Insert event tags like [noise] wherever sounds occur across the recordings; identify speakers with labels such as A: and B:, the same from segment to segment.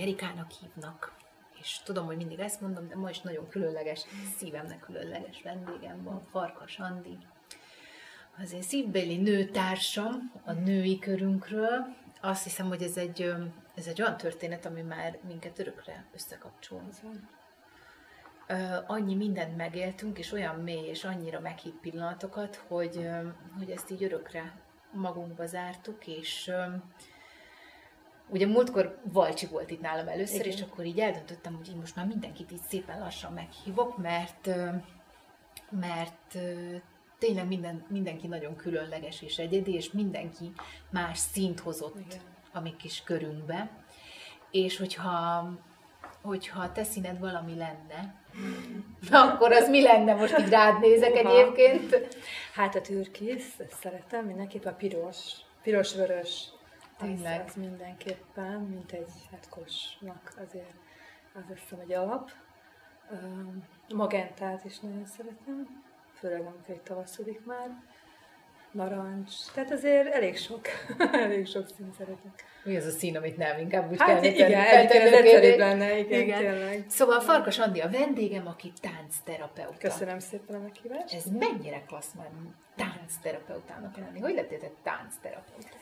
A: Erikának hívnak, és tudom, hogy mindig ezt mondom, de ma is nagyon különleges, szívemnek különleges vendégem van, Farkas Andi, az én szívbeli nőtársam a női körünkről. Azt hiszem, hogy ez egy, ez egy olyan történet, ami már minket örökre összekapcsol. Annyi mindent megéltünk, és olyan mély, és annyira meghitt pillanatokat, hogy, hogy ezt így örökre magunkba zártuk, és ugye múltkor Valcsi volt itt nálam először, Igen. és akkor így eldöntöttem, hogy így most már mindenkit így szépen lassan meghívok, mert mert tényleg minden, mindenki nagyon különleges és egyedi, és mindenki más szint hozott Igen. a mi kis körünkbe. És hogyha, hogyha a te színed valami lenne, [laughs] Na, akkor az mi lenne? Most így rád nézek Uha. egyébként.
B: Hát a türkisz, ezt szeretem, mindenképp a piros, piros-vörös. Tényleg. Az, az mindenképpen, mint egy hetkosnak azért az azt egy alap. magentát is nagyon szeretem főleg amikor egy tavaszodik már. Narancs, tehát azért elég sok, [laughs] elég sok szín szeretek.
A: Mi az a szín, amit nem inkább úgy
B: hát kell igen, egyébként ez egyszerűbb lenne, igen, igen.
A: Tényleg. Szóval Farkas Andi a vendégem, aki táncterapeuta.
B: Köszönöm szépen a meghívást.
A: Ez mennyire klassz már táncterapeutának lenni? Hogy lettél te táncterapeuta?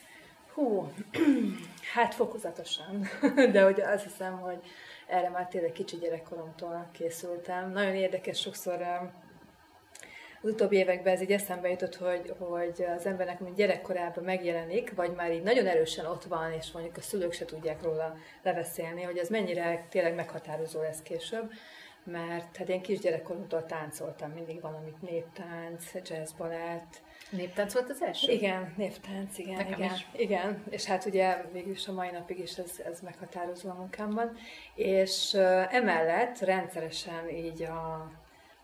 B: Hú, [clears throat] hát fokozatosan, [laughs] de hogy azt hiszem, hogy erre már tényleg kicsi gyerekkoromtól készültem. Nagyon érdekes sokszor az utóbbi években ez így eszembe jutott, hogy, hogy az embernek mint gyerekkorában megjelenik, vagy már így nagyon erősen ott van, és mondjuk a szülők se tudják róla leveszélni, hogy ez mennyire tényleg meghatározó lesz később mert hát én kisgyerekkoromtól táncoltam, mindig valamit néptánc, jazz balett.
A: Néptánc volt az első?
B: Igen, néptánc, igen, Nekem igen, is. igen. És hát ugye végülis a mai napig is ez, ez meghatározó a munkámban. És uh, emellett rendszeresen így a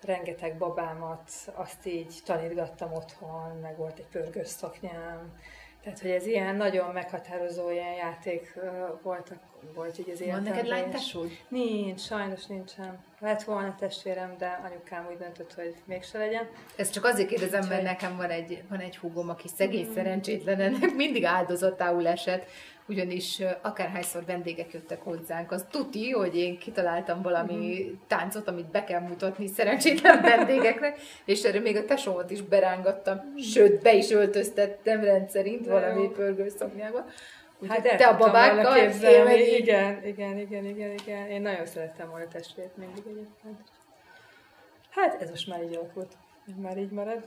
B: rengeteg babámat, azt így tanítgattam otthon, meg volt egy pörgős szoknyám, tehát, hogy ez ilyen nagyon meghatározó ilyen játék voltak, volt így az
A: életemben. Van neked lánytesúd?
B: Nincs, sajnos nincsen. Lett volna testvérem, de anyukám úgy döntött, hogy mégse legyen.
A: Ez csak azért kérdezem, mert nekem van egy, van egy húgom, aki szegény, mm. szerencsétlen, ennek mindig áldozatául esett, ugyanis akárhányszor vendégek jöttek hozzánk, az tuti, hogy én kitaláltam valami mm. táncot, amit be kell mutatni szerencsétlen [laughs] vendégeknek, és erre még a tesómat is berángattam, mm. sőt, be is öltöztettem rendszerint valami pörgőszoknyába.
B: Hát te a babákkal képzelni. Igen, igen, igen, igen, igen. Én nagyon szerettem volna testvért mindig egyébként. Hát ez most már így alakult. Már így marad.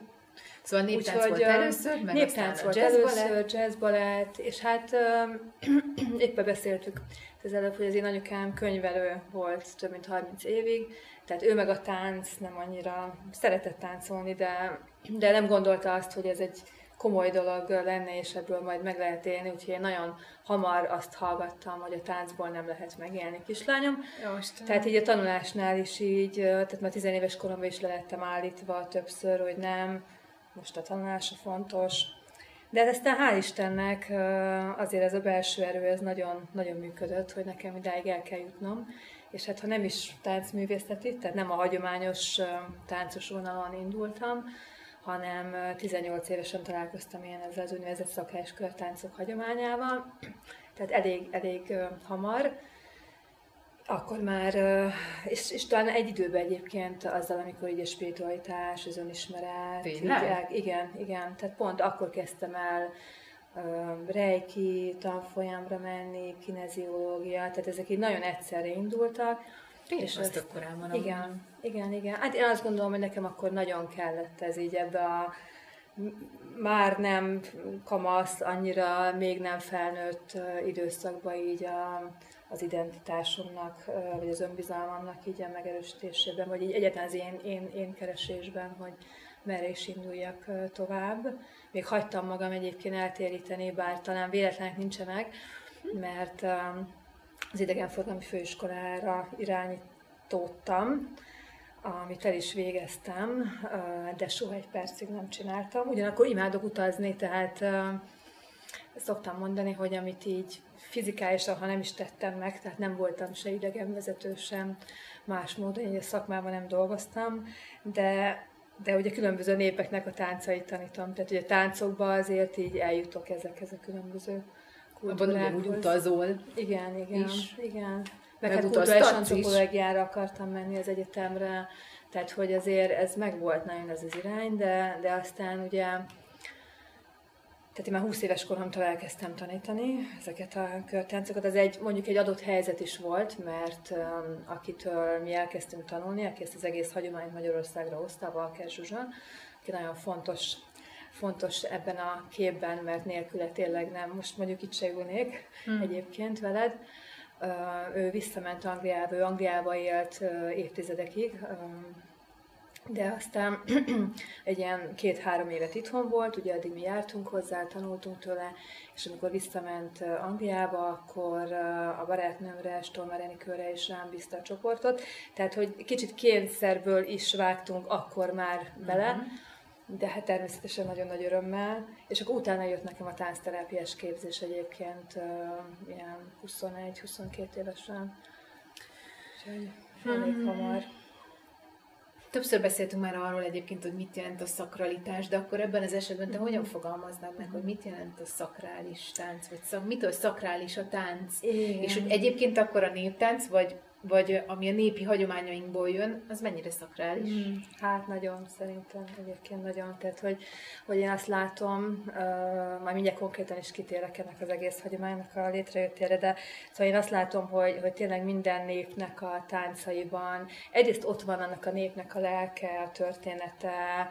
A: Szóval néptánc Úgy, volt először, meg
B: néptánc volt. először, jazzbalett, és hát [clears throat] éppen beszéltük az előbb, hogy az én anyukám könyvelő volt több mint 30 évig, tehát ő meg a tánc nem annyira szeretett táncolni, de, de nem gondolta azt, hogy ez egy komoly dolog lenne, és ebből majd meg lehet élni, úgyhogy én nagyon hamar azt hallgattam, hogy a táncból nem lehet megélni kislányom. Jó, tehát így a tanulásnál is így, tehát már tizenéves koromban is le lettem állítva többször, hogy nem, most a tanulása fontos. De hát aztán hál' Istennek azért ez a belső erő, ez nagyon, nagyon működött, hogy nekem idáig el kell jutnom. És hát ha nem is táncművészeti, tehát nem a hagyományos táncos vonalon indultam, hanem 18 évesen találkoztam én ezzel az úgynevezett szakáskörtáncok hagyományával, tehát elég, elég hamar akkor már, és, és talán egy időben egyébként azzal, amikor így a spiritualitás, az önismeret, így, igen, igen, tehát pont akkor kezdtem el uh, reiki tanfolyamra menni, kineziológia, tehát ezek így nagyon egyszerre indultak.
A: Én és azt akkor elmondom.
B: Igen, igen, igen. Hát én azt gondolom, hogy nekem akkor nagyon kellett ez így ebbe a már nem kamasz, annyira még nem felnőtt időszakban így a, az identitásomnak, vagy az önbizalmamnak így a megerősítésében, vagy így egyáltalán az én, én, én keresésben, hogy merre is induljak tovább. Még hagytam magam egyébként eltéríteni, bár talán véletlenek nincsen meg, mert az idegenforgalmi főiskolára irányítottam, amit el is végeztem, de soha egy percig nem csináltam. Ugyanakkor imádok utazni, tehát szoktam mondani, hogy amit így fizikálisan, ha nem is tettem meg, tehát nem voltam se idegenvezető, sem más módon, én a szakmában nem dolgoztam, de, de ugye különböző népeknek a táncait tanítom, tehát ugye táncokba azért így eljutok ezekhez a különböző
A: kultúrákhoz. Úgy utazol.
B: Igen, igen, is. igen. Meg hát kulturális antropológiára akartam menni az egyetemre, tehát hogy azért ez megvolt nagyon ez az irány, de, de aztán ugye tehát én már 20 éves koromtól elkezdtem tanítani ezeket a körtáncokat. Az egy, mondjuk egy adott helyzet is volt, mert um, akitől mi elkezdtünk tanulni, aki ezt az egész hagyományt Magyarországra hozta, Valker Zsuzsa, aki nagyon fontos fontos ebben a képben, mert nélküle tényleg nem. Most mondjuk itt se ülnék hmm. egyébként veled. Ő visszament Angliába, ő Angliába élt évtizedekig, de aztán [clears throat] egy ilyen két-három évet itthon volt, ugye addig mi jártunk hozzá, tanultunk tőle, és amikor visszament Angliába, akkor a barátnőmre, Stolmer Enikőre is rám bízta a csoportot, tehát hogy kicsit kényszerből is vágtunk akkor már bele, uh-huh de hát természetesen nagyon nagy örömmel, és akkor utána jött nekem a táncterápiás képzés egyébként ilyen 21-22 évesen, úgyhogy elég hmm.
A: Többször beszéltünk már arról egyébként, hogy mit jelent a szakralitás, de akkor ebben az esetben te hogyan fogalmaznád meg, hogy mit jelent a szakrális tánc, vagy szak, mitől szakrális a tánc? Igen. És hogy egyébként akkor a néptánc, vagy vagy ami a népi hagyományainkból jön, az mennyire szakrális? Mm,
B: hát nagyon, szerintem egyébként nagyon. Tehát, hogy, hogy én azt látom, uh, majd mindjárt konkrétan is kitérek ennek az egész hagyománynak a létrejöttére, de szóval én azt látom, hogy, hogy tényleg minden népnek a táncaiban egyrészt ott van annak a népnek a lelke, a története,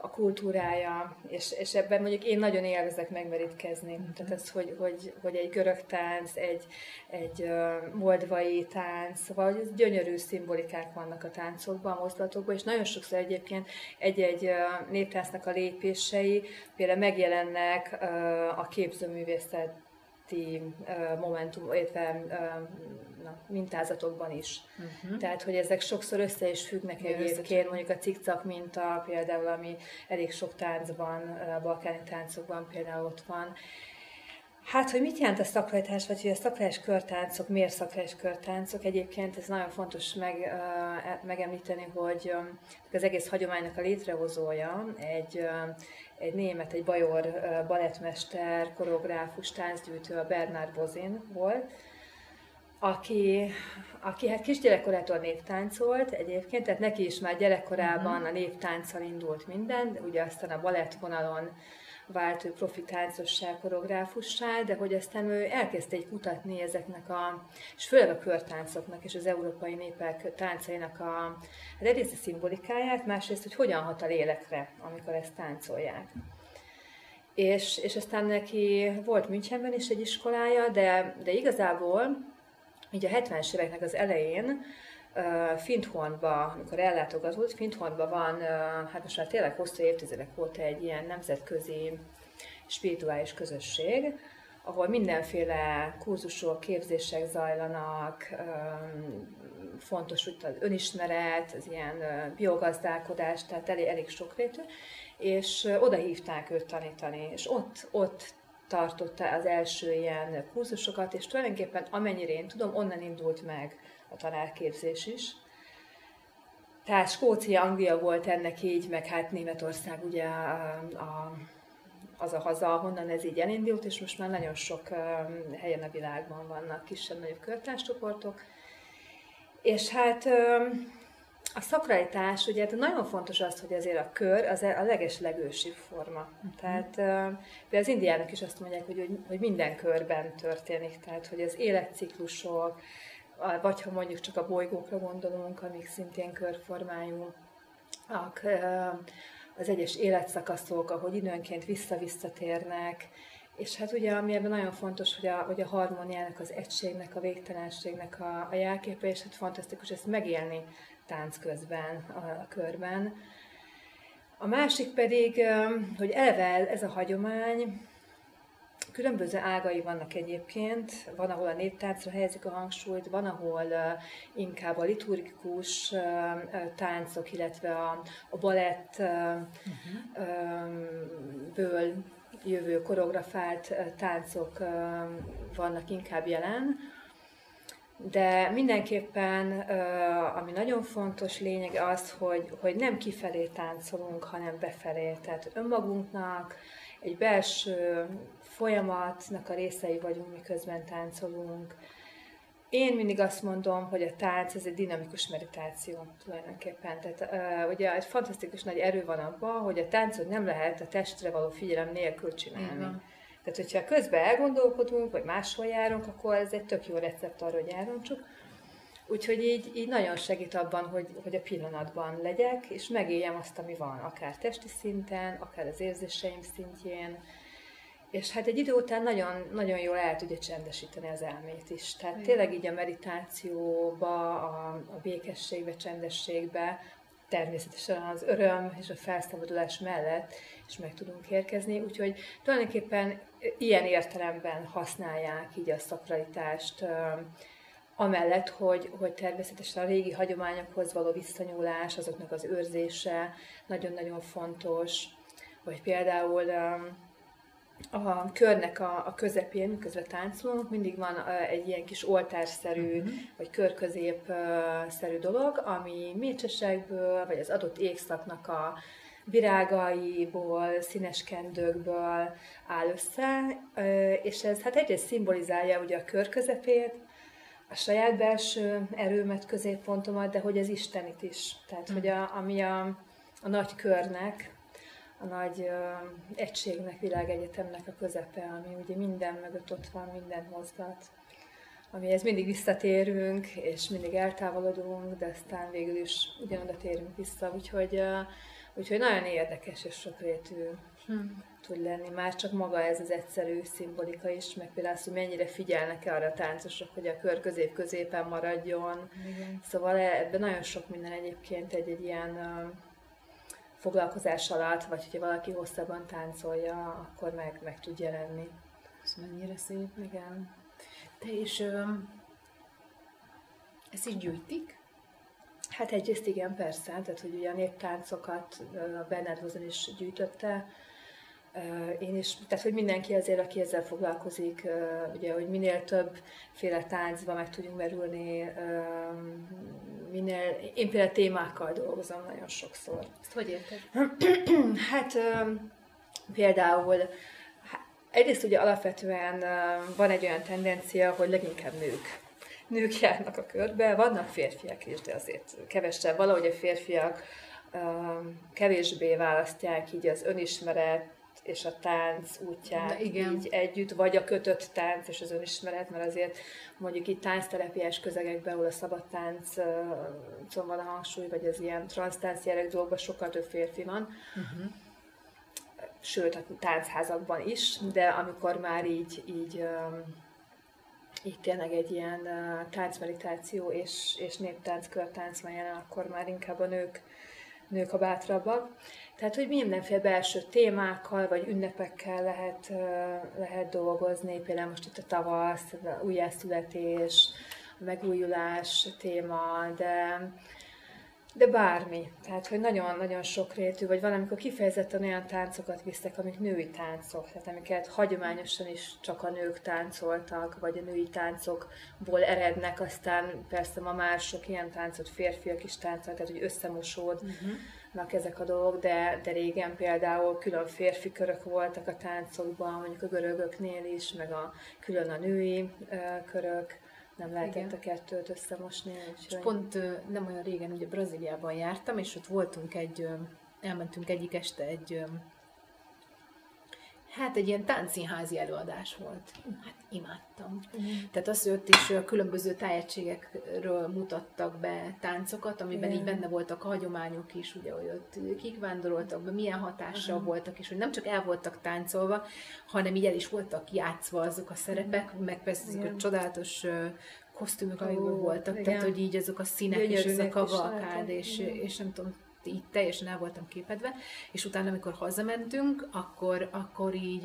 B: a kultúrája, és, és ebben mondjuk én nagyon élvezek megmerítkezni. Mm-hmm. Tehát ez, hogy, hogy, hogy egy görög tánc, egy, egy moldvai tánc, szóval hogy gyönyörű szimbolikák vannak a táncokban, a mozdulatokban, és nagyon sokszor egyébként egy-egy néptáncnak a lépései például megjelennek a képzőművészet alatti momentum, illetve na, mintázatokban is. Uh-huh. Tehát, hogy ezek sokszor össze is függnek Igen, egyébként, mondjuk a cikcak minta például, ami elég sok táncban, balkáni táncokban például ott van. Hát, hogy mit jelent a szakrajtás, vagy hogy a szakrajtás körtáncok, miért szakrajtás körtáncok? Egyébként ez nagyon fontos meg, uh, megemlíteni, hogy um, az egész hagyománynak a létrehozója egy, uh, egy német, egy bajor balettmester, koreográfus, táncgyűjtő, a Bernard Bozin volt, aki, aki hát kisgyerekkorától néptáncolt egyébként, tehát neki is már gyerekkorában uh-huh. a néptánccal indult minden, de ugye aztán a balett vonalon vált ő profi táncossá, koreográfussá, de hogy aztán ő elkezdte egy kutatni ezeknek a, és főleg a körtáncoknak és az európai népek táncainak a, az egyrészt a szimbolikáját, másrészt, hogy hogyan hat a lélekre, amikor ezt táncolják. És, és aztán neki volt Münchenben is egy iskolája, de, de igazából így a 70-es éveknek az elején Finthornba, amikor ellátogatott, Finthornba van, hát most már tényleg hosszú évtizedek óta egy ilyen nemzetközi spirituális közösség, ahol mindenféle kurzusok, képzések zajlanak, fontos úgy az önismeret, az ilyen biogazdálkodás, tehát elég, elég sokrétű, és oda hívták őt tanítani, és ott, ott tartotta az első ilyen kurzusokat, és tulajdonképpen amennyire én tudom, onnan indult meg a tanárképzés is. Tehát Skócia, Anglia volt ennek így, meg hát Németország ugye a, a, az a haza, ahonnan ez így elindult, és most már nagyon sok helyen a világban vannak kisebb-nagyobb körtárcsoportok. És hát a szakralitás, ugye hát nagyon fontos az, hogy azért a kör az a leges legősibb forma. Uh-huh. Tehát uh, az indiának is azt mondják, hogy, hogy minden körben történik, tehát hogy az életciklusok, vagy ha mondjuk csak a bolygókra gondolunk, amik szintén körformájú, az egyes életszakaszok, ahogy időnként vissza-visszatérnek, és hát ugye, ami ebben nagyon fontos, hogy a, hogy a harmóniának, az egységnek, a végtelenségnek a, a jelképe, és hát fantasztikus ezt megélni tánc közben, a, a körben. A másik pedig, hogy eleve ez a hagyomány, Különböző ágai vannak egyébként, van, ahol a néptáncra helyezik a hangsúlyt, van, ahol inkább a liturgikus táncok, illetve a, a balettből uh-huh. jövő koreografált táncok vannak inkább jelen. De mindenképpen, ami nagyon fontos lényeg az, hogy, hogy nem kifelé táncolunk, hanem befelé. Tehát önmagunknak egy belső folyamatnak a részei vagyunk, miközben táncolunk. Én mindig azt mondom, hogy a tánc ez egy dinamikus meditáció tulajdonképpen. Tehát uh, ugye egy fantasztikus nagy erő van abban, hogy a táncot nem lehet a testre való figyelem nélkül csinálni. Igen. Tehát, hogyha közben elgondolkodunk, vagy máshol járunk, akkor ez egy tök jó recept arra, hogy elrontsuk. Úgyhogy így, így nagyon segít abban, hogy, hogy a pillanatban legyek, és megéljem azt, ami van, akár testi szinten, akár az érzéseim szintjén, és hát egy idő után nagyon, nagyon jól el tudja csendesíteni az elmét is. Tehát Igen. tényleg így a meditációba, a, a békességbe, csendességbe, természetesen az öröm és a felszabadulás mellett is meg tudunk érkezni. Úgyhogy tulajdonképpen ilyen értelemben használják így a szakralitást, amellett, hogy, hogy természetesen a régi hagyományokhoz való visszanyúlás, azoknak az őrzése nagyon-nagyon fontos, vagy például a körnek a, a közepén, miközben táncolunk, mindig van egy ilyen kis oltárszerű, uh-huh. vagy körközépszerű dolog, ami mécsesekből, vagy az adott égszaknak a virágaiból, színes kendőkből áll össze, és ez hát egyrészt szimbolizálja ugye a kör közepét, a saját belső erőmet, középpontomat, de hogy az Istenit is. Tehát, uh-huh. hogy a, ami a, a nagy körnek, a nagy egységnek, világegyetemnek a közepe, ami ugye minden mögött ott van, minden mozgat, amihez mindig visszatérünk, és mindig eltávolodunk, de aztán végül is ugyanoda térünk vissza, úgyhogy, úgyhogy nagyon érdekes és sokrétű hmm. tud lenni. Már csak maga ez az egyszerű szimbolika is, meg például az, hogy mennyire figyelnek arra a táncosok, hogy a kör közép középen maradjon. Igen. Szóval ebben nagyon sok minden egyébként egy, egy ilyen foglalkozás alatt, vagy hogyha valaki hosszabban táncolja, akkor meg, meg tud jelenni.
A: Ez mennyire szép.
B: Igen.
A: Te is ezt is gyűjtik?
B: Hát egyrészt igen, persze, tehát hogy ugye a néptáncokat Bernard Hozen is gyűjtötte, én is, tehát hogy mindenki azért, aki ezzel foglalkozik, ugye, hogy minél több féle táncba meg tudjunk merülni, minél, én például témákkal dolgozom nagyon sokszor.
A: Ezt hogy érted? [clears throat]
B: hát például egyrészt ugye alapvetően van egy olyan tendencia, hogy leginkább nők nők járnak a körbe, vannak férfiak is, de azért kevesebb. Valahogy a férfiak kevésbé választják így az önismeret, és a tánc útját igen. így együtt, vagy a kötött tánc és az önismeret, mert azért mondjuk itt táncterepiás közegekben, ahol a szabad tánc van a hangsúly, vagy az ilyen transztánc jellegű dolgokban sokkal több férfi van. Uh-huh. Sőt, a táncházakban is, de amikor már így, így így tényleg egy ilyen táncmeditáció és, és néptánc, körtánc van jelen, akkor már inkább a nők, nők a bátrabbak. Tehát, hogy mindenféle belső témákkal, vagy ünnepekkel lehet, lehet dolgozni, például most itt a tavasz, a újjászületés, a megújulás téma, de, de bármi. Tehát, hogy nagyon-nagyon sokrétű, vagy valamikor kifejezetten olyan táncokat visztek, amik női táncok, tehát amiket hagyományosan is csak a nők táncoltak, vagy a női táncokból erednek, aztán persze ma már sok ilyen táncot férfiak is táncoltak, tehát hogy összemosód. Uh-huh ezek a dolgok, de, de régen például külön férfi körök voltak a táncokban, mondjuk a görögöknél is, meg a külön a női körök, nem lehetett Igen. a kettőt összemosni.
A: És pont nem olyan régen ugye Brazíliában jártam, és ott voltunk egy, elmentünk egyik este egy Hát egy ilyen táncszínházi előadás volt. Hát imádtam. Mm. Tehát az, hogy ott is különböző tájegységekről mutattak be táncokat, amiben Igen. így benne voltak a hagyományok is, ugye, hogy ott kik vándoroltak be, milyen hatással uh-huh. voltak, és hogy nem csak el voltak táncolva, hanem így el is voltak játszva azok a szerepek, uh-huh. meg persze azok a csodálatos kosztümök, amikből voltak, igen. tehát hogy így azok a színek Gyönyörűnek és ez a kavalkád, és, és nem tudom, így teljesen el voltam képedve, és utána, amikor hazamentünk, akkor, akkor így,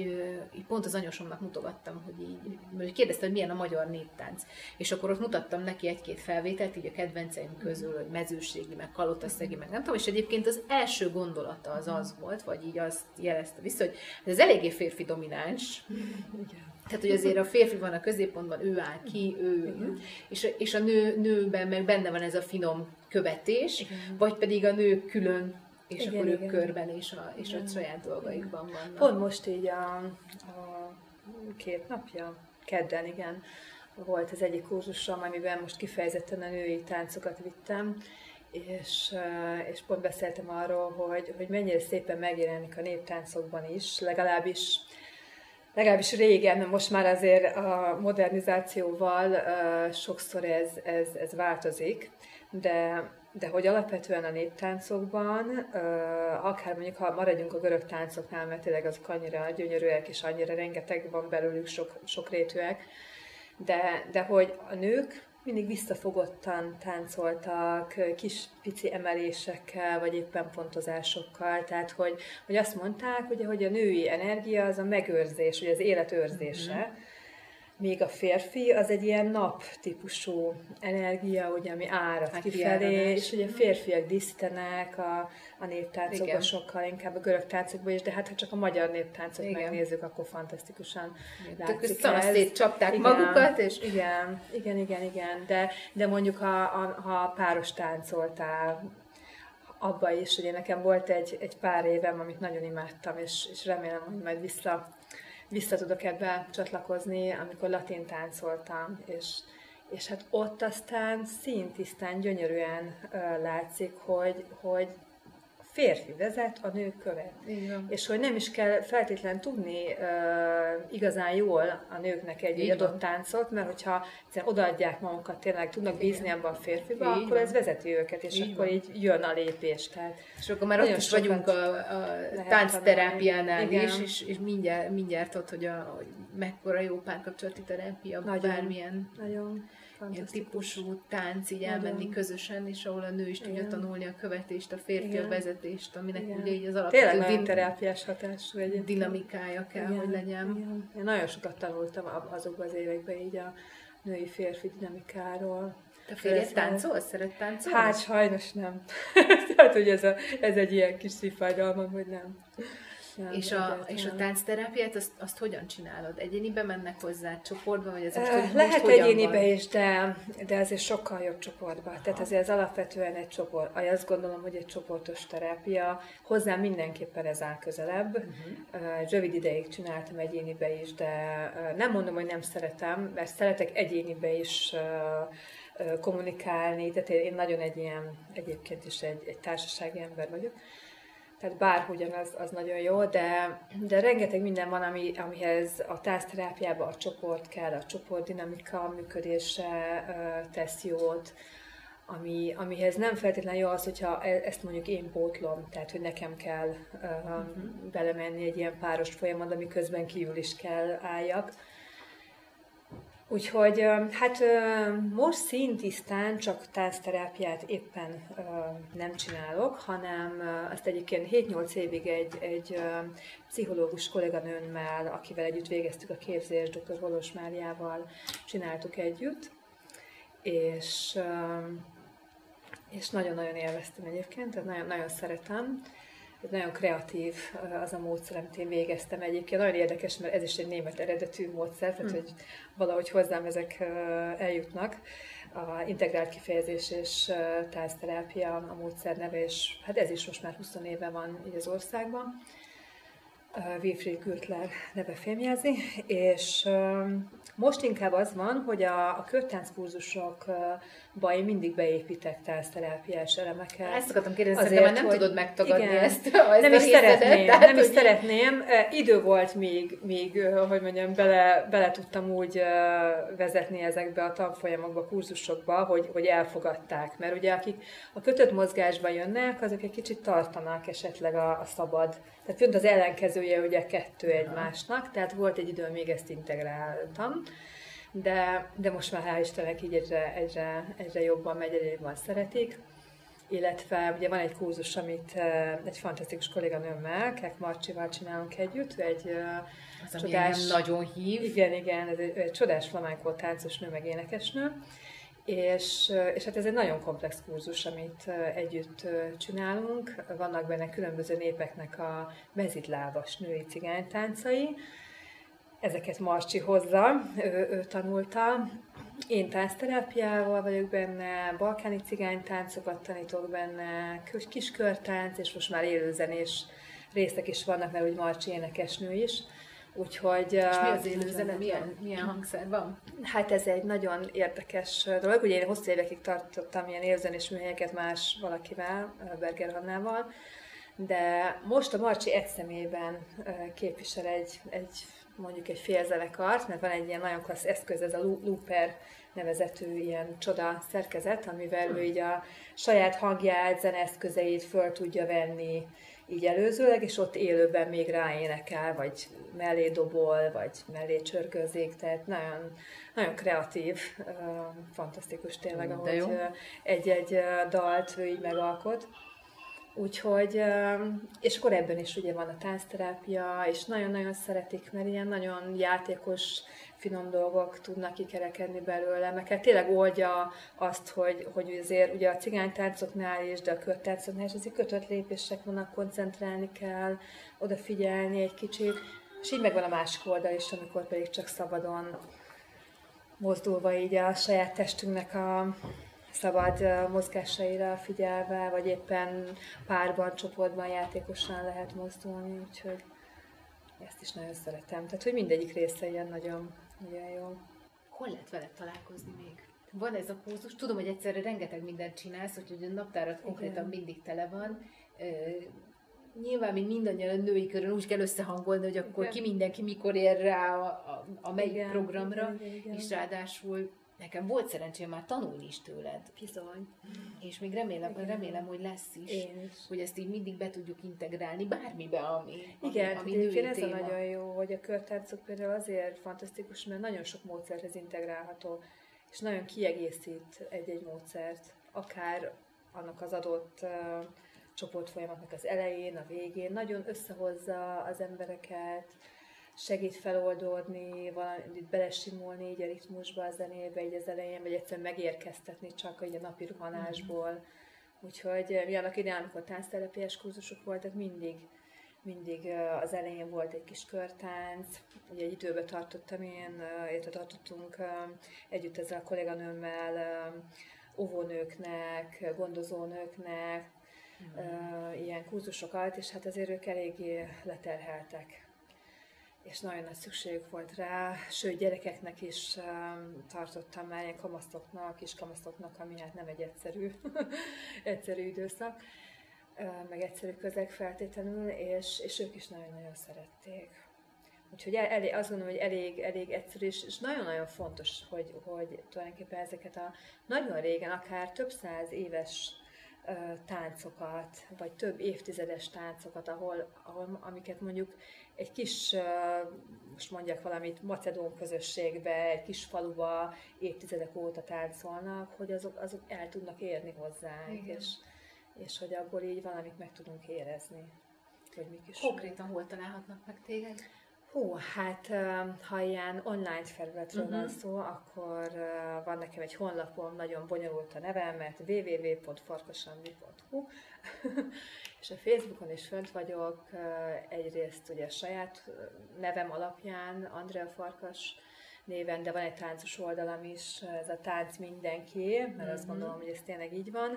A: így pont az anyosomnak mutogattam, hogy így, kérdezte, hogy milyen a magyar néptánc. És akkor ott mutattam neki egy-két felvételt, így a kedvenceim közül, hogy mezőségi, meg kalotaszegi, meg nem tudom, és egyébként az első gondolata az az volt, vagy így azt jelezte vissza, hogy ez eléggé férfi domináns, Igen. Tehát, hogy azért a férfi van a középpontban, ő áll ki, ő, és, és a nő, nőben meg benne van ez a finom követés, igen. vagy pedig a nők külön, és igen, akkor ők igen. körben, és a, és a saját dolgaikban vannak.
B: Pont most így a, a két napja, kedden, igen, volt az egyik kurzusom, amiben most kifejezetten a női táncokat vittem, és, és pont beszéltem arról, hogy, hogy mennyire szépen megjelenik a néptáncokban is, legalábbis legalábbis régen, most már azért a modernizációval uh, sokszor ez, ez, ez változik, de, de hogy alapvetően a néptáncokban, akár mondjuk, ha maradjunk a görög táncoknál, mert tényleg azok annyira gyönyörűek, és annyira rengeteg van belőlük, sok, sok rétűek, de, de hogy a nők mindig visszafogottan táncoltak, kis pici emelésekkel, vagy éppen pontozásokkal, tehát hogy, hogy azt mondták, ugye, hogy a női energia az a megőrzés, vagy az élet őrzése, mm-hmm Míg a férfi az egy ilyen nap típusú energia, ugye, ami árad hát kifelé, és ugye a férfiak disztenek a, a néptáncokban sokkal, inkább a görög táncokban is, de hát ha csak a magyar néptáncot igen. megnézzük, akkor fantasztikusan
A: igen. látszik ez. csapták igen, magukat, és...
B: Igen, igen, igen, igen, de, de mondjuk ha, ha, ha páros táncoltál, abba is, ugye nekem volt egy, egy pár évem, amit nagyon imádtam, és, és remélem, hogy majd vissza vissza tudok ebbe csatlakozni, amikor latin táncoltam, és, és hát ott aztán szintisztán, gyönyörűen látszik, hogy, hogy férfi vezet, a nő követ. Igen. És hogy nem is kell feltétlen tudni uh, igazán jól a nőknek egy Igen. adott táncot, mert hogyha odaadják magukat, tényleg tudnak bízni ebben a férfiba, Igen. akkor ez vezeti őket, és Igen. akkor így jön a lépés. Tehát
A: és akkor már ott is vagyunk a, a táncterápiánál is, és, és mindjárt, mindjárt ott, hogy, a, hogy mekkora jó párkapcsolati terápia, nagyon, bármilyen. Nagyon ilyen típusú tánc így elmenni közösen, és ahol a nő is tudja tanulni a követést, a férfi Igen. a vezetést, aminek Igen. ugye így az
B: alapvető Tényleg din- terápiás hatású
A: egy dinamikája kell, Igen. hogy legyen.
B: Igen. Én nagyon sokat tanultam azokban az években így a női-férfi dinamikáról.
A: Te férjed táncol? Szeret táncolni?
B: Hát sajnos nem. [laughs] Tehát, hogy ez, a, ez egy ilyen kis szívfájdalmam, hogy nem.
A: Nem, és, a, és a táncterápiát azt, azt hogyan csinálod? Egyénibe mennek hozzá, csoportba, vagy ez most,
B: uh, Lehet most egyénibe van? is, de, de azért sokkal jobb csoportba. Aha. Tehát azért ez alapvetően egy csoport. Azt gondolom, hogy egy csoportos terápia. Hozzám mindenképpen ez áll közelebb. Uh-huh. Uh, rövid ideig csináltam egyénibe is, de uh, nem mondom, hogy nem szeretem, mert szeretek egyénibe is kommunikálni, tehát én nagyon egy ilyen, egyébként is egy, egy társasági ember vagyok tehát bárhogyan az, az nagyon jó, de, de rengeteg minden van, ami, amihez a tászterápiában a csoport kell, a csoportdinamika működése tesz jót, ami, amihez nem feltétlenül jó az, hogyha e, ezt mondjuk én pótlom, tehát hogy nekem kell uh, uh-huh. belemenni egy ilyen páros folyamat, ami közben kívül is kell álljak. Úgyhogy hát most szintisztán csak táncterápiát éppen nem csinálok, hanem azt egyébként 7-8 évig egy, egy pszichológus kolléganőmmel, akivel együtt végeztük a képzést, dr. Volos Máriával csináltuk együtt, és, és nagyon-nagyon élveztem egyébként, tehát nagyon, nagyon szeretem nagyon kreatív az a módszer, amit én végeztem egyébként. Nagyon érdekes, mert ez is egy német eredetű módszer, tehát hmm. hogy valahogy hozzám ezek eljutnak. A integrált kifejezés és táncterápia a módszer neve, és hát ez is most már 20 éve van így az országban. Wilfried Gürtler neve fémjelzi, és most inkább az van, hogy a, a körtánckurzusokba én mindig beépítek táncterápiás elemeket.
A: Ezt akartam kérdezni, Azért, már nem hogy, tudod megtagadni igen, ezt, ezt
B: Nem is szeretném, tehát, nem is hogy... szeretném. Idő volt még, még hogy mondjam, bele, bele tudtam úgy vezetni ezekbe a tanfolyamokba, kurzusokba, hogy, hogy elfogadták. Mert ugye akik a kötött mozgásba jönnek, azok egy kicsit tartanak esetleg a, a szabad. Tehát pont az ellenkezője ugye kettő egymásnak, tehát volt egy idő, még ezt integráltam de, de most már hál' Istennek így egyre, egyre, egyre jobban megy, egyre jobban szeretik. Illetve ugye van egy kurzus, amit uh, egy fantasztikus kolléganőmmel, Kek Marcsival csinálunk együtt, egy uh,
A: az, csodás... nagyon hív.
B: Igen, igen, ez egy, egy csodás flamenco táncos nő, meg énekesnő. És, és hát ez egy nagyon komplex kurzus, amit együtt csinálunk. Vannak benne különböző népeknek a mezitlábas női cigánytáncai, ezeket Marcsi hozza, ő, ő tanulta. Én táncterápiával vagyok benne, balkáni cigánytáncokat tanítok benne, kiskörtánc, és most már élőzenés részek is vannak, mert úgy Marcsi énekesnő is. Úgyhogy...
A: És mi az élőzene? Milyen, milyen hangszer van?
B: Hát ez egy nagyon érdekes dolog. Ugye én hosszú évekig tartottam ilyen élőzenés műhelyeket más valakivel, Berger Hannával, de most a Marcsi egy szemében képvisel egy, egy mondjuk egy félzenekart, mert van egy ilyen nagyon klassz eszköz, ez a Looper nevezetű ilyen csoda szerkezet, amivel ő így a saját hangját, zeneszközeit föl tudja venni így előzőleg, és ott élőben még ráénekel, vagy mellé dobol, vagy mellé csörgőzik, tehát nagyon, nagyon kreatív, fantasztikus tényleg, ahogy egy-egy dalt ő így megalkot. Úgyhogy, és akkor ebben is ugye van a táncterápia, és nagyon-nagyon szeretik, mert ilyen nagyon játékos, finom dolgok tudnak kikerekedni belőle, meg hát tényleg oldja azt, hogy, hogy azért ugye a cigánytáncoknál is, de a körtáncoknál is azért kötött lépések vannak, koncentrálni kell, odafigyelni egy kicsit, és így megvan a másik oldal is, amikor pedig csak szabadon mozdulva így a saját testünknek a szabad mozgásaira figyelve, vagy éppen párban, csoportban, játékosan lehet mozdulni, úgyhogy ezt is nagyon szeretem. Tehát, hogy mindegyik része ilyen nagyon, nagyon jó.
A: Hol lehet veled találkozni még? Van ez a kurzus, tudom, hogy egyszerre rengeteg mindent csinálsz, hogy a naptárat konkrétan mindig tele van. Nyilván, mint mindannyian a női körön úgy kell összehangolni, hogy akkor igen. ki mindenki mikor ér rá a, a, a melyik igen, programra, igen, igen. és ráadásul nekem volt szerencsém már tanulni is tőled.
B: Bizony.
A: És még remélem, remélem hogy lesz is, Én is, hogy ezt így mindig be tudjuk integrálni bármibe, ami,
B: Igen, ami, ami ez téma. a nagyon jó, hogy a körtárcok például azért fantasztikus, mert nagyon sok módszerhez integrálható, és nagyon kiegészít egy-egy módszert, akár annak az adott uh, csoportfolyamatnak az elején, a végén, nagyon összehozza az embereket, segít feloldódni, valamit belesimulni így a ritmusba, a zenébe, így az elején, vagy egyszerűen megérkeztetni csak így a napi rohanásból. Mm. Úgyhogy eh, mi annak idején, amikor tánctelepélyes kurzusok voltak, mindig mindig eh, az elején volt egy kis körtánc, ugye egy időben tartottam én, eh, illetve tartottunk együtt ezzel a kolléganőmmel óvónőknek, gondozónőknek, mm. ilyen kurzusokat, és hát azért ők eléggé leterheltek és nagyon nagy szükségük volt rá, sőt gyerekeknek is um, tartottam már ilyen kamasztoknak, és kamasztoknak, ami hát nem egy egyszerű, [laughs] egyszerű időszak, meg egyszerű közeg feltétlenül, és, és ők is nagyon-nagyon szerették. Úgyhogy el, elég, azt gondolom, hogy elég, elég egyszerű, és nagyon-nagyon fontos, hogy, hogy tulajdonképpen ezeket a nagyon régen, akár több száz éves táncokat, vagy több évtizedes táncokat, ahol, ahol amiket mondjuk egy kis, most mondjak valamit, macedón közösségbe, egy kis faluba évtizedek óta táncolnak, hogy azok, azok el tudnak érni hozzánk, és, és hogy abból így valamit meg tudunk érezni.
A: Hogy mik is Konkrétan hol találhatnak meg téged?
B: Hú, hát ha ilyen online felületről uh-huh. van mhm. szó, akkor van nekem egy honlapom, nagyon bonyolult a nevem, mert www.farkasandi.hu [laughs] és a Facebookon is fönt vagyok, egyrészt ugye saját nevem alapján, Andrea Farkas néven, de van egy táncos oldalam is, ez a Tánc Mindenki, mert mm-hmm. azt mhm. gondolom, hogy ez tényleg így van.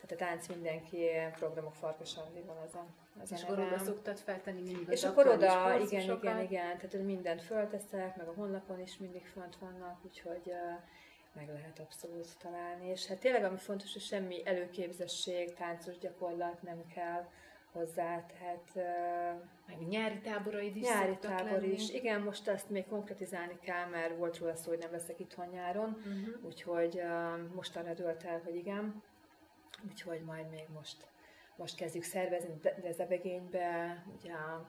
B: Tehát a Tánc Mindenki programok Farkas Andi van az a
A: az és akkor oda szoktad feltenni mindig
B: És akkor oda, igen, igen, igen, tehát mindent fölteszek, meg a honlapon is mindig fönt vannak, úgyhogy uh, meg lehet abszolút találni. És hát tényleg ami fontos, hogy semmi előképzesség, táncos gyakorlat nem kell hozzá, tehát...
A: Meg nyári táboraid is
B: Nyári tábor lenni. is. Igen, most ezt még konkretizálni kell, mert volt róla szó, hogy nem leszek itthon nyáron, uh-huh. úgyhogy uh, mostanra dölt el, hogy igen. Úgyhogy majd még most most kezdjük szervezni Dezebegénybe, ugye a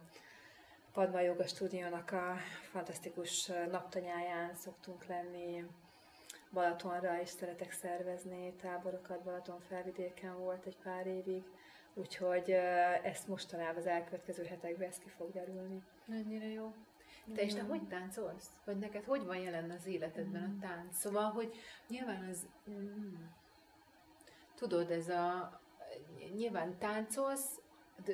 B: Padma Yoga stúdiónak a fantasztikus naptanyáján szoktunk lenni, Balatonra is szeretek szervezni táborokat, Balaton felvidéken volt egy pár évig, úgyhogy ezt mostanában az elkövetkező hetekben ez ki fog derülni.
A: Mennyire jó. Te és te hogy táncolsz? Vagy neked hogy van jelen az életedben a mm. tánc? Szóval, hogy nyilván az... Mm, tudod, ez a, nyilván táncolsz,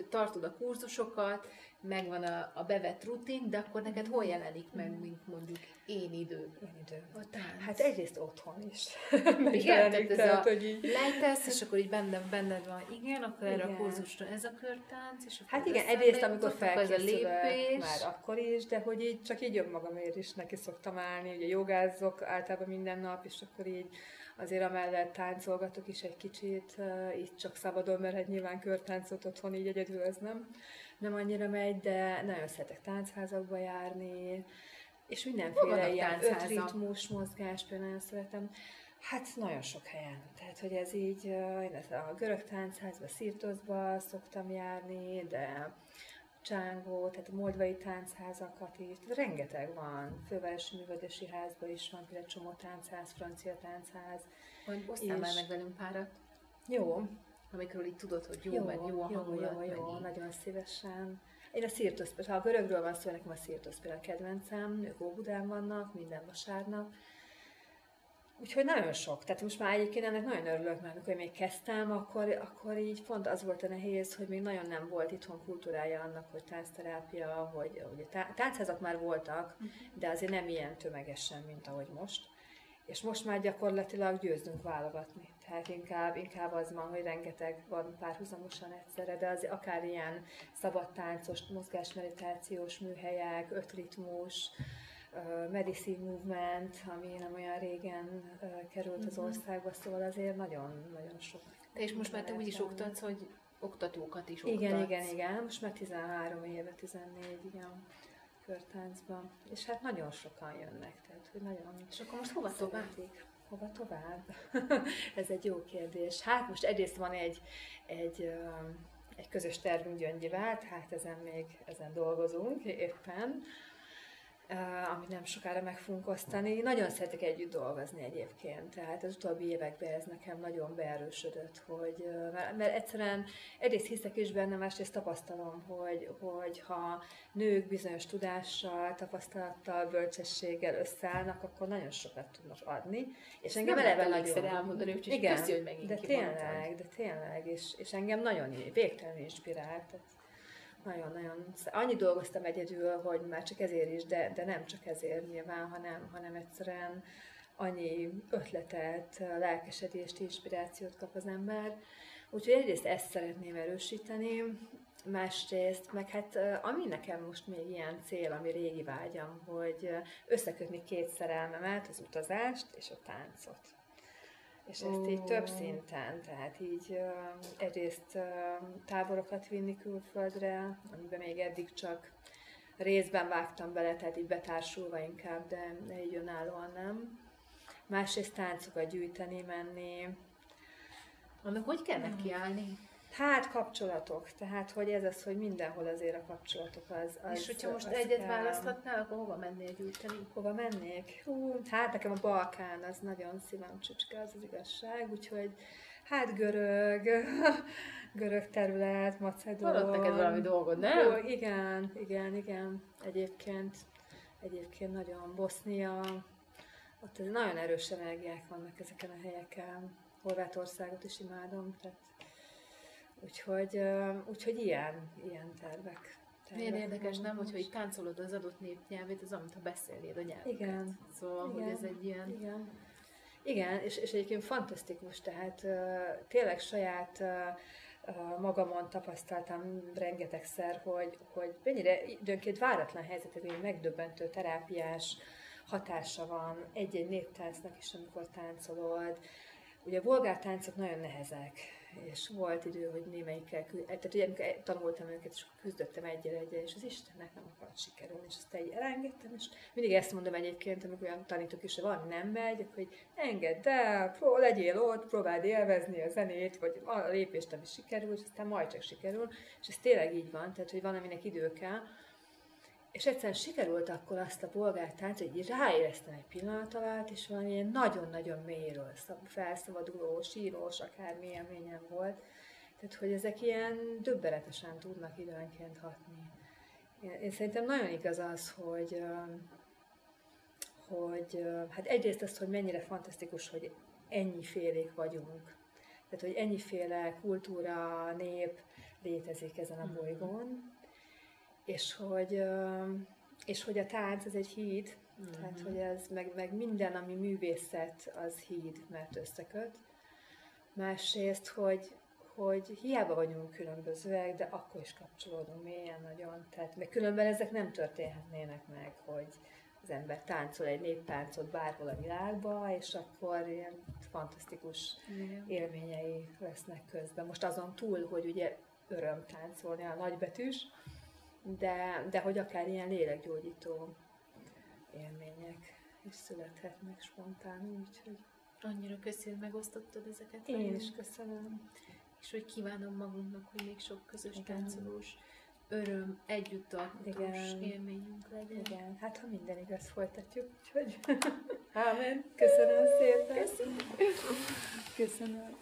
A: tartod a kurzusokat, megvan a, a bevett rutin, de akkor neked hol jelenik meg, mint mondjuk én idő?
B: Én idő.
A: A tánc.
B: Hát egyrészt otthon is. [laughs]
A: igen, tehát ez a hogy így... lejtesz, és akkor így benned, benned van, igen, akkor erre a kurzusra ez a körtánc, és akkor
B: Hát igen, egyrészt amikor felkészülök, már akkor is, de hogy így csak így önmagamért is neki szoktam állni, ugye jogázok általában minden nap, és akkor így azért amellett táncolgatok is egy kicsit, így csak szabadon, mert hát nyilván körtáncot otthon így egyedül ez nem, nem annyira megy, de nagyon szeretek táncházakba járni, és mindenféle ilyen ötritmus mozgás például szeretem. Hát nagyon sok helyen. Tehát, hogy ez így, én a görög táncházba, Szirtoszba szoktam járni, de csángó, tehát a moldvai táncházakat is, tehát rengeteg van. Fővárosi Művödési Házban is van például csomó táncház, francia táncház.
A: Hogy osztál már meg velünk párat?
B: Jó.
A: Amikről így tudod, hogy jó, jó meg jó a hangulat.
B: Jó, jó, jó, nagyon szívesen. Én a Szirtosz, ha a görögről van szó, nekem a Szirtosz például a kedvencem, ők Óbudán vannak, minden vasárnap Úgyhogy nagyon sok. Tehát most már egyébként ennek nagyon örülök, mert amikor még kezdtem, akkor, akkor így pont az volt a nehéz, hogy még nagyon nem volt itthon kultúrája annak, hogy táncterápia, hogy, hogy a táncházak már voltak, de azért nem ilyen tömegesen, mint ahogy most. És most már gyakorlatilag győzünk válogatni. Tehát inkább, inkább az van, hogy rengeteg van párhuzamosan egyszerre, de az akár ilyen szabadtáncos, mozgásmeditációs műhelyek, ötritmus, Medicine Movement, ami nem olyan régen került az mhm. országba, szóval azért nagyon-nagyon sok.
A: És most már te úgy is oktatsz, hogy oktatókat is
B: oktatsz. Igen, igen, igen. Most már 13 éve, 14, igen körtáncban. És hát nagyon sokan jönnek, tehát hogy nagyon...
A: És akkor most hova tovább?
B: Hova tovább? [laughs] Ez egy jó kérdés. Hát most egyrészt van egy, egy, egy közös tervünk Gyöngyivel, tehát ezen még ezen dolgozunk éppen amit nem sokára meg fogunk osztani. Nagyon szeretek együtt dolgozni egyébként, tehát az utóbbi években ez nekem nagyon beerősödött, hogy, mert, mert egyszerűen egyrészt hiszek is benne, másrészt tapasztalom, hogy, hogy ha nők bizonyos tudással, tapasztalattal, bölcsességgel összeállnak, akkor nagyon sokat tudnak adni.
A: És engem eleve nagyon... elmondani, úgyhogy
B: igen, köszi, hogy megint de tényleg, de tényleg, és, és engem nagyon végtelenül inspirált. Tehát nagyon-nagyon, annyi dolgoztam egyedül, hogy már csak ezért is, de, de nem csak ezért nyilván, hanem, hanem egyszerűen annyi ötletet, lelkesedést, inspirációt kap az ember. Úgyhogy egyrészt ezt szeretném erősíteni, másrészt, meg hát ami nekem most még ilyen cél, ami régi vágyam, hogy összekötni két szerelmemet, az utazást és a táncot. És ezt így több szinten, tehát így egyrészt táborokat vinni külföldre, amiben még eddig csak részben vágtam bele, tehát így betársulva inkább, de, de így önállóan nem. Másrészt táncokat gyűjteni, menni.
A: Annak hogy kell nekiállni?
B: Hát kapcsolatok, tehát hogy ez az, hogy mindenhol azért a kapcsolatok az... az
A: És hogyha most egyet kell... választhatnál, akkor hova mennél gyűjteni?
B: Hova mennék? Hú, hát nekem a Balkán az nagyon szívem csücske, az az igazság, úgyhogy hát görög, [laughs] görög terület, Macedón.
A: Van neked valami dolgod, nem? Ó,
B: igen, igen, igen. Egyébként, egyébként nagyon Bosznia, ott nagyon erős energiák vannak ezeken a helyeken. Horvátországot is imádom, tehát Úgyhogy, úgyhogy ilyen, ilyen tervek. tervek
A: Milyen érdekes, nem, hogyha így táncolod az adott népnyelvét, az amit ha beszélnéd a nyelvet.
B: Igen.
A: Szóval, Igen. hogy ez egy ilyen...
B: Igen. Igen, és, és egyébként fantasztikus, tehát uh, tényleg saját uh, magamon tapasztaltam rengetegszer, hogy, hogy mennyire időnként váratlan helyzetekben megdöbbentő terápiás hatása van egy-egy néptáncnak is, amikor táncolod. Ugye a bolgár táncok nagyon nehezek, és volt idő, hogy némelyikkel, tehát ugye amikor tanultam őket, és küzdöttem egyre egyre, és az Istennek nem akart sikerülni, és azt egy elengedtem, és mindig ezt mondom egyébként, amikor olyan tanítok is, valami nem megy, hogy engedd el, pró, legyél ott, próbáld élvezni a zenét, vagy a lépést, ami sikerül, és aztán majd csak sikerül, és ez tényleg így van, tehát hogy van, aminek idő kell, és egyszerűen sikerült akkor azt a bolgártánc, hogy ráéreztem egy pillanat alatt, és valamilyen nagyon-nagyon mélyről felszabaduló, sírós, akár élményem volt. Tehát, hogy ezek ilyen döbbenetesen tudnak időnként hatni. Én, én szerintem nagyon igaz az, hogy, hogy hát egyrészt az, hogy mennyire fantasztikus, hogy ennyi félék vagyunk. Tehát, hogy ennyiféle kultúra, nép létezik ezen a mhm. bolygón, és hogy, és hogy a tánc ez egy híd, uh-huh. tehát hogy ez, meg, meg minden, ami művészet, az híd, mert összeköt. Másrészt, hogy, hogy hiába vagyunk különbözőek, de akkor is kapcsolódunk mélyen nagyon. Tehát, meg különben ezek nem történhetnének meg, hogy az ember táncol egy néptáncot bárhol a világba, és akkor ilyen fantasztikus Igen. élményei lesznek közben. Most azon túl, hogy ugye öröm táncolni a nagybetűs, de, de hogy akár ilyen lélekgyógyító élmények is születhetnek spontán, úgyhogy...
A: Annyira köszönöm, megosztottad ezeket.
B: Én is köszönöm.
A: És hogy kívánom magunknak, hogy még sok közös Igen. táncolós öröm, együttartós élményünk legyen.
B: Igen, hát ha minden igaz, folytatjuk. Úgyhogy Ámen. Köszönöm szépen.
A: Köszönöm.
B: Köszönöm.